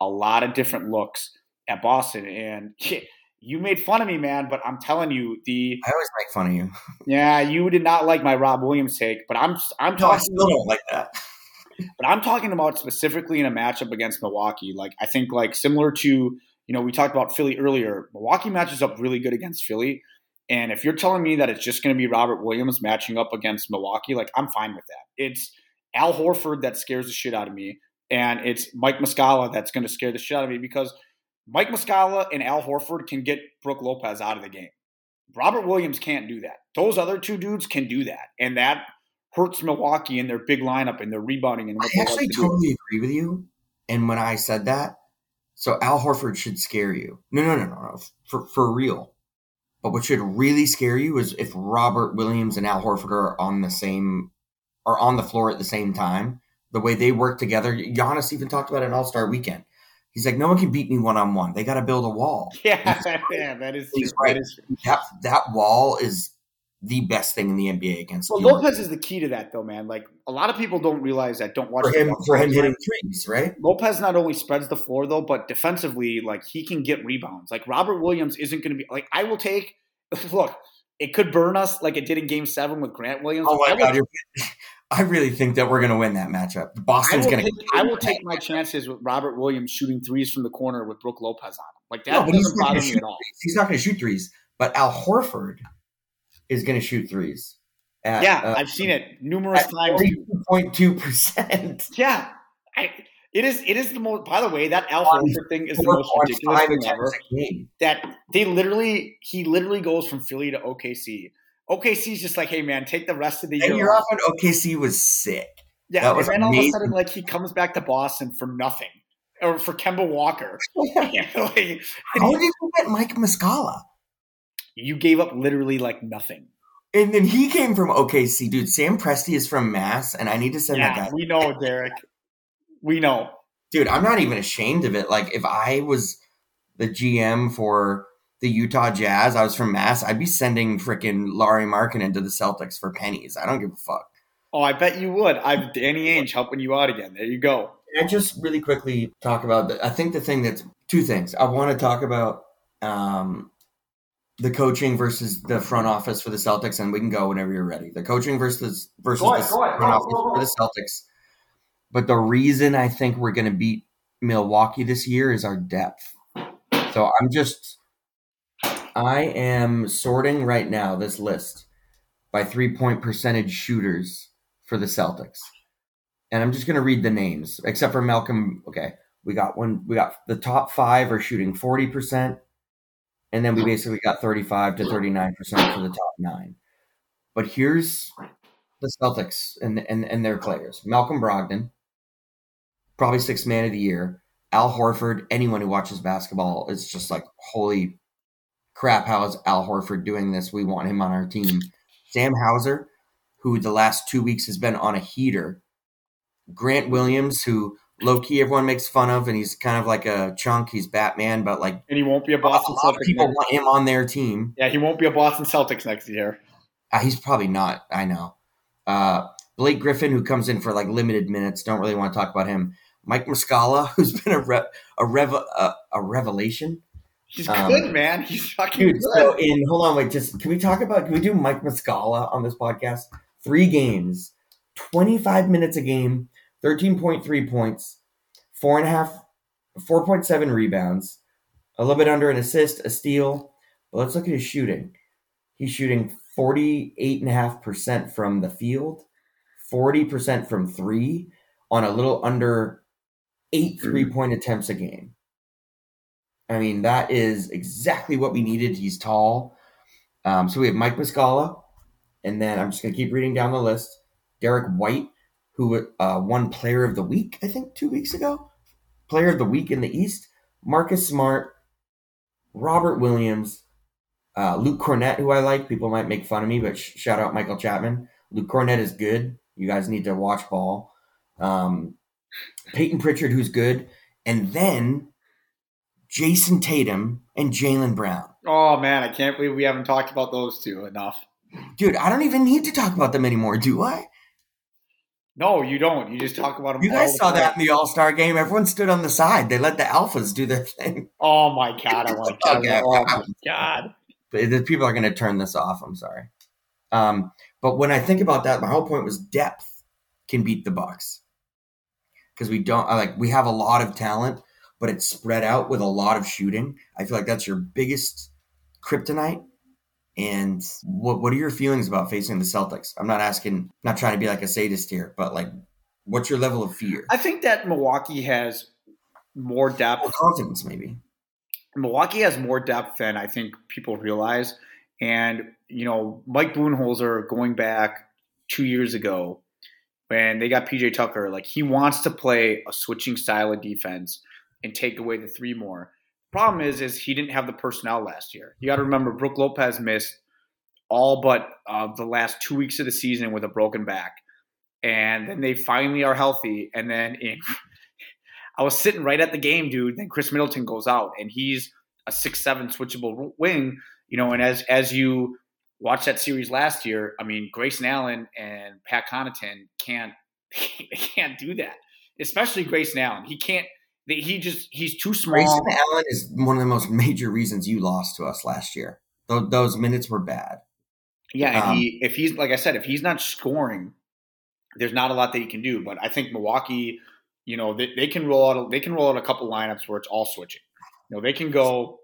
a lot of different looks at Boston. And you made fun of me, man, but I'm telling you, the I always make fun of you. yeah, you did not like my Rob Williams take, but I'm I'm no, talking. I still don't like that. But I'm talking about specifically in a matchup against Milwaukee. Like I think like similar to you know we talked about Philly earlier. Milwaukee matches up really good against Philly, and if you're telling me that it's just going to be Robert Williams matching up against Milwaukee, like I'm fine with that. It's Al Horford that scares the shit out of me, and it's Mike Muscala that's going to scare the shit out of me because Mike Muscala and Al Horford can get Brook Lopez out of the game. Robert Williams can't do that. Those other two dudes can do that, and that hurts Milwaukee in their big lineup and their rebounding. And I actually like to totally do. agree with you. And when I said that, so Al Horford should scare you. No, no, no, no, no, for for real. But what should really scare you is if Robert Williams and Al Horford are on the same are on the floor at the same time. The way they work together. Giannis even talked about it in All Star Weekend. He's like, no one can beat me one on one. They got to build a wall. <laughs> Yeah, yeah, <laughs> that is. He's right. That, is that that wall is the best thing in the NBA against. Well, Lopez is the key to that, though, man. Like a lot of people don't realize that. Don't watch for him for him hitting threes, right? Lopez not only spreads the floor though, but defensively, like he can get rebounds. Like Robert Williams isn't going to be like I will take. <laughs> Look, it could burn us like it did in Game Seven with Grant Williams. Oh my I god! <laughs> I really think that we're going to win that matchup. Boston's going to. I will take my chances with Robert Williams shooting threes from the corner with Brook Lopez on him. Like that no, doesn't bother me at all. He's not going to shoot threes, but Al Horford is going to shoot threes. At, yeah, uh, I've seen it numerous times. Point two percent. <laughs> Yeah, I, it is. It is the most. By the way, that Al Horford thing is the most ridiculous thing ever. That they literally, he literally goes from Philly to OKC. OKC is just like, hey man, take the rest of the year. And you're off. when OKC was sick. Yeah, and then all of a sudden, like he comes back to Boston for nothing, or for Kemba Walker. <laughs> <laughs> like, How did you get Mike Muscala? You gave up literally like nothing. And then he came from OKC, dude. Sam Presti is from Mass, and I need to send yeah, that guy. we know, Derek. We know. Dude, I'm not even ashamed of it. Like, if I was the GM for the Utah Jazz, I was from Mass, I'd be sending freaking Lauri Markkanen to the Celtics for pennies. I don't give a fuck. Oh, I bet you would. I'm Danny Ainge helping you out again. There you go. I just really quickly talk about? The, I think the thing that's two things. I want to talk about um, the coaching versus the front office for the Celtics, and we can go whenever you're ready. The coaching versus versus ahead, the front office go, go. for the Celtics. But the reason I think we're going to beat Milwaukee this year is our depth. So I'm just, I am sorting right now this list by three point percentage shooters for the Celtics. And I'm just going to read the names, except for Malcolm. Okay. We got one, we got the top five are shooting 40%. And then we mm-hmm. basically got 35 to 39% for the top nine. But here's the Celtics and, and, and their players Malcolm Brogdon, probably sixth man of the year. Al Horford, anyone who watches basketball is just like, holy crap, how is Al Horford doing this? We want him on our team. Sam Hauser, who the last two weeks has been on a heater. Grant Williams, who low key everyone makes fun of, and he's kind of like a chunk. He's Batman, but like And he won't be a a Boston lot of Celtics. people next- want him on their team. yeah, he won't be a Boston Celtics next year. Uh, he's probably not. I know. Uh, Blake Griffin, who comes in for like limited minutes, don't really want to talk about him. Mike Muscala, <laughs> who's been a re- a rev- a, a revelation. He's Um, good, man. He's fucking Dude, good. so in hold on, wait, just can we talk about can we do Mike Muscala on this podcast? Three games, twenty five minutes a game, thirteen point three points, four and a half, four point seven rebounds, a little bit under an assist, a steal. But let's look at his shooting. He's shooting forty eight and a half percent from the field, forty percent from three, on a little under eight three point attempts a game. I mean, that is exactly what we needed. He's tall. Um, so we have Mike Muscala, and then I'm just going to keep reading down the list. Derrick White, who uh, won Player of the Week, I think, two weeks ago. Player of the Week in the East. Marcus Smart, Robert Williams, uh, Luke Kornet, who I like. People might make fun of me, but sh- shout out Michael Chapman. Luke Kornet is good. You guys need to watch ball. Um, Payton Pritchard, who's good. And then Jayson Tatum and Jaylen Brown. Oh man, I can't believe we haven't talked about those two enough. Dude, I don't even need to talk about them anymore, do I? No, you don't. You just talk about them. You guys saw that in the All Star game. Everyone stood on the side. They let the alphas do their thing. Oh my god! I want to. <laughs> Okay. Oh my god! But the people are going to turn this off. I'm sorry. Um, but when I think about that, my whole point was depth can beat the Bucks because we don't like we have a lot of talent, but it's spread out with a lot of shooting. I feel like that's your biggest kryptonite. And what what are your feelings about facing the Celtics? I'm not asking, not trying to be like a sadist here, but like, what's your level of fear? I think that Milwaukee has more depth. Or confidence, maybe. Milwaukee has more depth than I think people realize. And, you know, Mike Budenholzer going back two years ago when they got PJ Tucker, like he wants to play a switching style of defense and take away the three more. Problem is, is he didn't have the personnel last year. You got to remember, Brook Lopez missed all but uh, the last two weeks of the season with a broken back, and then they finally are healthy. And then in, <laughs> I was sitting right at the game, dude. Then Khris Middleton goes out, and he's a six seven switchable wing. You know, and as as you watch that series last year, I mean, Grayson Allen and Pat Connaughton can't <laughs> they can't do that, especially Grayson Allen. He can't. He just he's too small. Grayson Allen is one of the most <laughs> major reasons you lost to us last year. Those, those minutes were bad. Yeah, and Um, he if he's like I said, if he's not scoring, there's not a lot that he can do. But I think Milwaukee, you know, they, they can roll out they can roll out a couple lineups where it's all switching. You know, they can go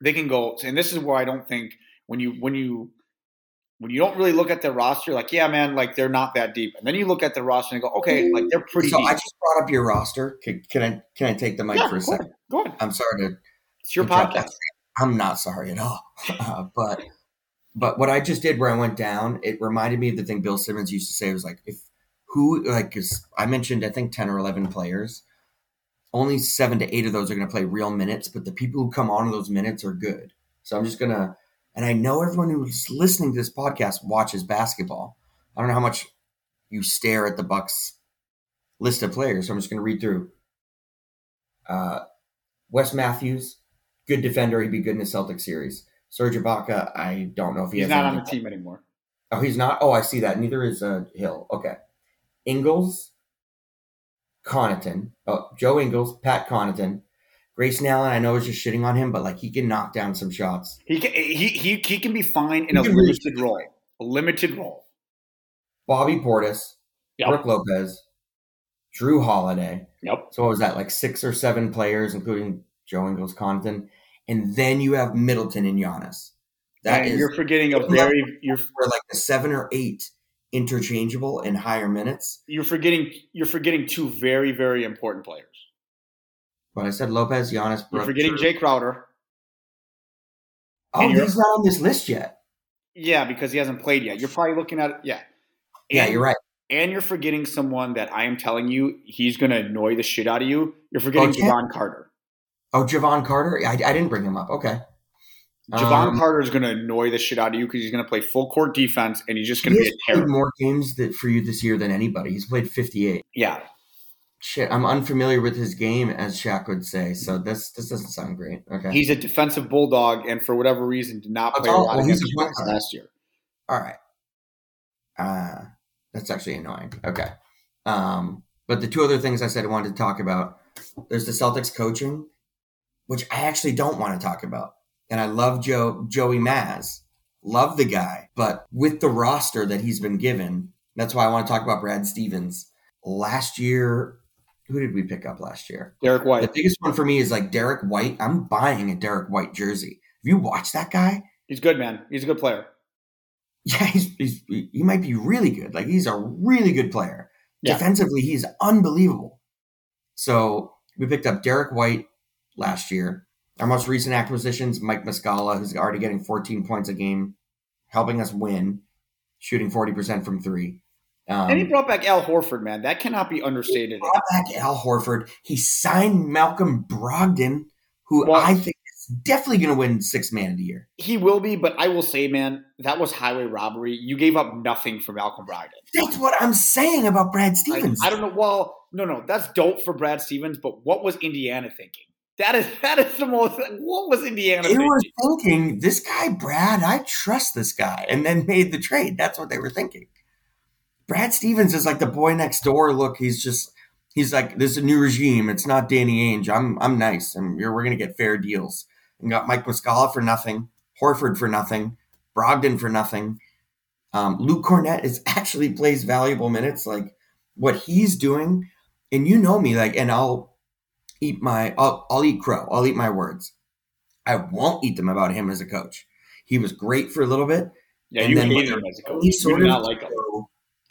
they can go and this is where I don't think when you when you when you don't really look at their roster, like, yeah, man, like they're not that deep. And then you look at the roster and go, okay, like they're pretty so deep. I just brought up your roster. Can, can I can I take the mic yeah, for a second? ahead. Go ahead. I'm sorry to It's your podcast. I'm not sorry at all. <laughs> Uh, but but what I just did where I went down, it reminded me of the thing Bill Simmons used to say. It was like if who like because I mentioned I think ten or eleven players, only seven to eight of those are going to play real minutes, but the people who come on to those minutes are good. So I'm just gonna And I know everyone who's listening to this podcast watches basketball. I don't know how much you stare at the Bucks list of players. So I'm just going to read through. Uh, Wes Matthews, good defender. He'd be good in the Celtic series. Serge Ibaka, I don't know if he He's not on the team anymore. Oh, he's not. Oh, I see that. Neither is uh, Hill. Okay. Ingles, Connaughton. Oh, Joe Ingles, Pat Connaughton, Grayson Allen. I know is just shitting on him, but like he can knock down some shots. He can he he, he can be fine in He a limited role. A limited role. Bobby Portis, Yep. Brook Lopez, Jrue Holiday. Yep. So what was that? Like six or seven players, including Joe Ingles, Connaughton, and then you have Middleton and Giannis. That is you're forgetting a very you're for like the seven or eight interchangeable and higher minutes. you're forgetting you're forgetting two very very important players. But I said Lopez, Giannis, You're forgetting Jrue. Jae Crowder. Oh, and he's not on this list yet. Yeah, because he hasn't played yet. You're probably looking at yeah. Yeah, you're right. And you're forgetting someone that I am telling you he's going to annoy the shit out of you. You're forgetting Oh, yeah. Jevon Carter. Oh, Jevon Carter. I, I didn't bring him up. Okay. Jevon Um, Carter is going to annoy the shit out of you because he's going to play full court defense and he's just going to be a terror. more games that for you this year than anybody. He's played 58. Yeah, Shit, I'm unfamiliar with his game, as Shaq would say. So this this doesn't sound great. Okay. he's a defensive bulldog, and for whatever reason, did not play a lot Well, against a point Bucks guard. last year. All right. Uh, that's actually annoying. Okay. Um, but the two other things I said I wanted to talk about there's the Celtics coaching, which I actually don't want to talk about. And I love Joe Joey Maz. Love the guy. But with the roster that he's been given, that's why I want to talk about Brad Stevens. Last year, who did we pick up last year? Derrick White. The biggest one for me is like Derrick White. I'm buying a Derrick White jersey. Have you watched that guy? he's good, man. He's a good player. <laughs> Yeah, he's, he's he might be really good. Like he's a really good player. Yeah. Defensively, he's unbelievable. So we picked up Derrick White last year. Our most recent acquisitions, Mike Muscala, who's already getting 14 points a game, helping us win, shooting 40% from three. Um, and he brought back Al Horford, man. That cannot be understated. brought back Al Horford. He signed Malcolm Brogdon, who Well- I think is definitely going to win six man of the year. He will be, but I will say, man, that was highway robbery. You gave up nothing for Malcolm Brogdon. That's what I'm saying about Brad Stevens. I don't know. Well, no, no, that's dope for Brad Stevens. But what was Indiana thinking? That is that is the most. What was Indiana they were thinking, this guy, Brad, I trust this guy, and then made the trade. That's what they were thinking. Brad Stevens is like the boy next door. Look, he's just, he's like, this is a new regime. It's not Danny Ainge. I'm, I'm nice, and we're going to get fair deals. And got Mike Muscala for nothing, Horford for nothing, Brogdon for nothing. Um, Luke Kornet is <laughs> actually plays valuable minutes. Like what he's doing, and you know me, like, and I'll eat my, I'll, I'll eat crow. I'll eat my words. I won't eat them about him as a coach. He was great for a little bit. Yeah, And you then when him as a coach. You sort of not like him.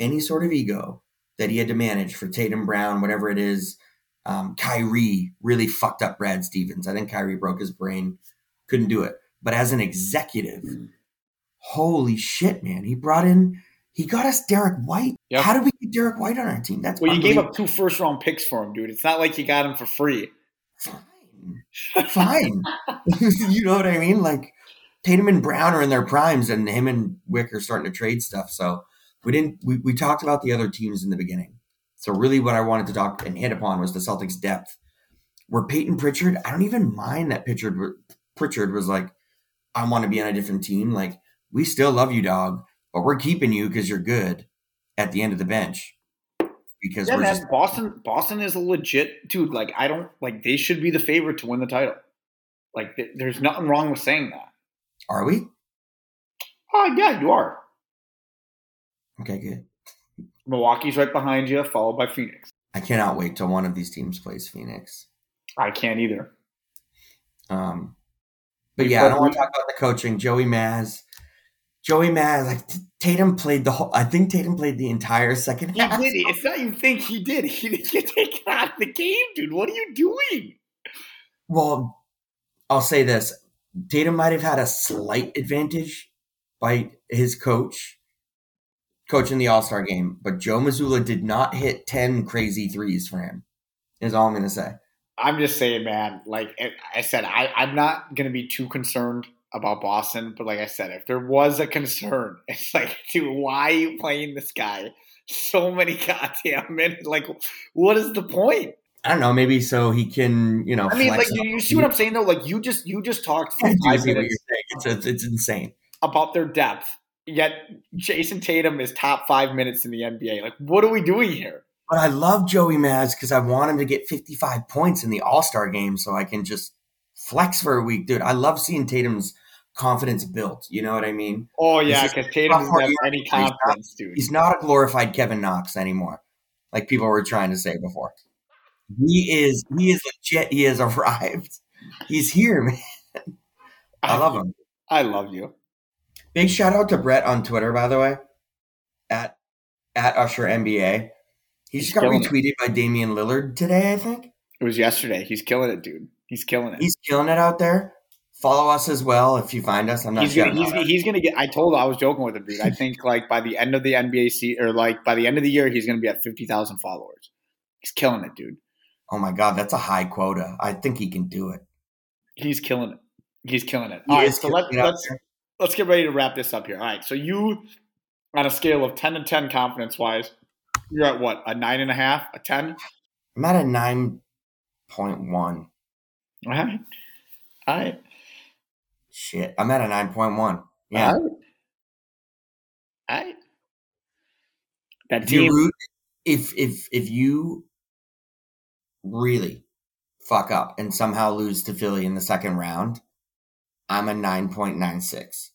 Any sort of ego that he had to manage for Tatum Brown, whatever it is. Um, Kyrie really fucked up Brad Stevens. I think Kyrie broke his brain, couldn't do it. But as an executive, holy shit, man! He brought in, he got us Derrick White. Yep. How did we get Derrick White on our team? That's Well, you gave up two first round picks for him, dude. It's not like you got him for free. fine, fine. <laughs> <laughs> you know what I mean? Like Tatum and Brown are in their primes, and him and Wyc are starting to trade stuff. So we didn't. We, we talked about the other teams in the beginning. So really, what I wanted to talk and hit upon was the Celtics' depth. Where Payton Pritchard, I don't even mind that Pritchard Pritchard was like, I want to be on a different team. Like we still love you, dog, but we're keeping you because you're good. At the end of the bench, because Yeah, man. just Boston, Boston is a legit dude. Like I don't like they should be the favorite to win the title. Like th- there's nothing wrong with saying that. are we Oh yeah, you are. Okay? Good. Milwaukee's right behind you, followed by Phoenix. I cannot wait till one of these teams plays Phoenix. I can't either. Um, but We yeah, I don't want to talk about the coaching. Joey Maz, Joey Maz, like Tatum played the whole. I think Tatum played the entire second He half. did. It's not you think he did. He didn't get taken out of the game, dude. What are you doing? Well, I'll say this: Tatum might have had a slight advantage by his coach coaching the All Star game, but Joe Mazzulla did not hit ten crazy threes for him. Is all I'm going to say. I'm just saying, man. Like I said, I, I'm not going to be too concerned about Boston, but like I said, if there was a concern, <laughs> it's like, dude, why are you playing this guy so many <laughs> goddamn minutes? Like, what is the point? I don't know. Maybe so he can, you know. I mean, like, you, you see what I'm saying though? Like, you just you just talked for <laughs> I five see what minutes you're saying. It's, it's, it's insane. about their depth, yet Jayson Tatum is top five minutes in the NBA. Like, what are we doing here? But I love Joey Maz because I want him to get 55 points in the All Star game so I can just flex for a week, dude. I love seeing Tatum's confidence built. You know what I mean? Oh yeah, because Tatum doesn't have any He's not- confidence, dude. He's not a glorified Kevin Knox anymore, like people were trying to say before. He is. He is legit. He has arrived. He's here, man. I love him. I love you. Big shout out to Brett on Twitter, by the way, at at Usher NBA. He just got killing it. retweeted by Damian Lillard today, I think. It was yesterday. He's killing it, dude. He's killing it. He's killing it out there. Follow us as well if you find us. I'm not he's sure. gonna, he's, he's gonna get. I told. I was joking with him, dude. I <laughs> think like by the end of the NBA se- or like by the end of the year, he's gonna be at fifty thousand followers. He's killing it, dude. oh my god, that's a high quota. I think he can do it. He's killing it. He's killing it. He All right, so let, let's. Let's get ready to wrap this up here. All right, so you on a scale of ten to ten confidence wise, you're at what a nine and a half, a ten. I'm at a nine point one. All right, all right. Shit, I'm at a nine point one. Yeah. All right. All right. That If you team. root, if if if you really fuck up and somehow lose to Philly in the second round, I'm a nine point nine six.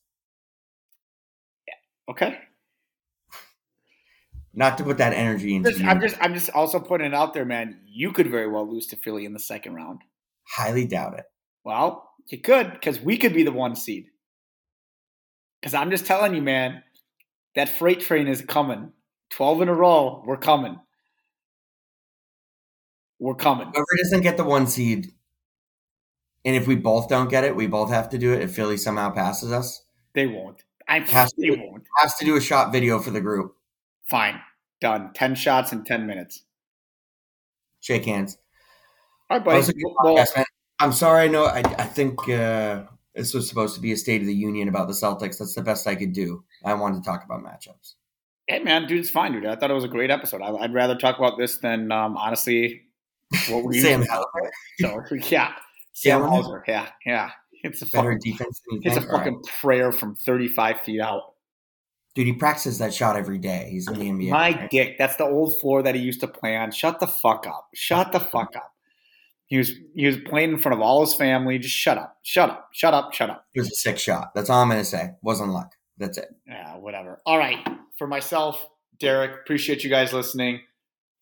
Yeah. Okay. Not to put that energy into Just. I'm just I'm just also putting it out there, man. You could very well lose to Philly in the second round. highly doubt it. Well, you could because we could be the one seed. Because I'm just telling you, man, that freight train is coming. Twelve in a row, we're coming. We're coming. Whoever doesn't get the one seed, and if we both don't get it, we both have to do it. If Philly somehow passes us, They won't. I Has they to. won't. has to do a shot video for the group. Fine. Done. Ten shots in ten minutes. Shake hands. All right, buddy. Well, podcast. I'm sorry. I know. I, I think uh, this was supposed to be a State of the Union about the Celtics. That's the best I could do. I wanted to talk about matchups. hey, man, dude, it's fine, dude. I thought it was a great episode. I, I'd rather talk about this than um, honestly what we <laughs> Sam Hauser, So <laughs> yeah, Sam Hauser. Yeah, yeah. It's a better fucking, defense it's a. All right. fucking prayer from 35 feet out. Dude, he practices that shot every day. He's in the NBA. My right? dick. That's the old floor that he used to play on. Shut the fuck up. Shut the fuck up. He was he was playing in front of all his family. Just shut up. Shut up. Shut up. Shut up. It was a sick shot. That's all I'm going to say. Wasn't luck. That's it. Yeah, whatever. All right. For myself, Derek, appreciate you guys listening.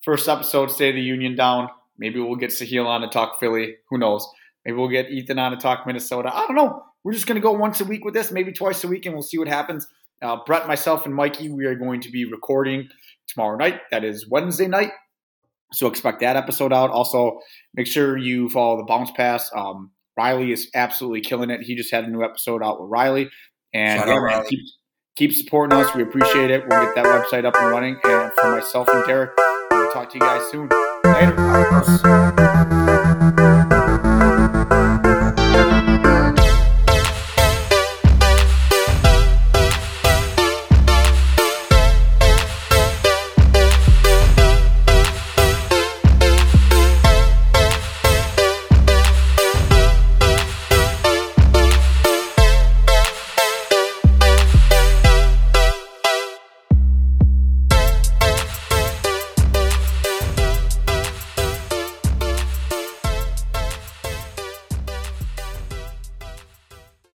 First episode, State of the Union down. Maybe we'll get Sahil on to talk Philly. Who knows? Maybe we'll get Ethan on to talk Minnesota. I don't know. We're just going to go once a week with this, maybe twice a week, and we'll see what happens. Uh, Brett, myself, and Mikey, we are going to be recording tomorrow night. That is Wednesday night. So expect that episode out. Also, make sure you follow the bounce pass. Um, Riley is absolutely killing it. He just had a new episode out with Riley. And yeah, man, keep, keep supporting us. We appreciate it. We'll get that website up and running. And for myself and Derek, we'll talk to you guys soon. Later.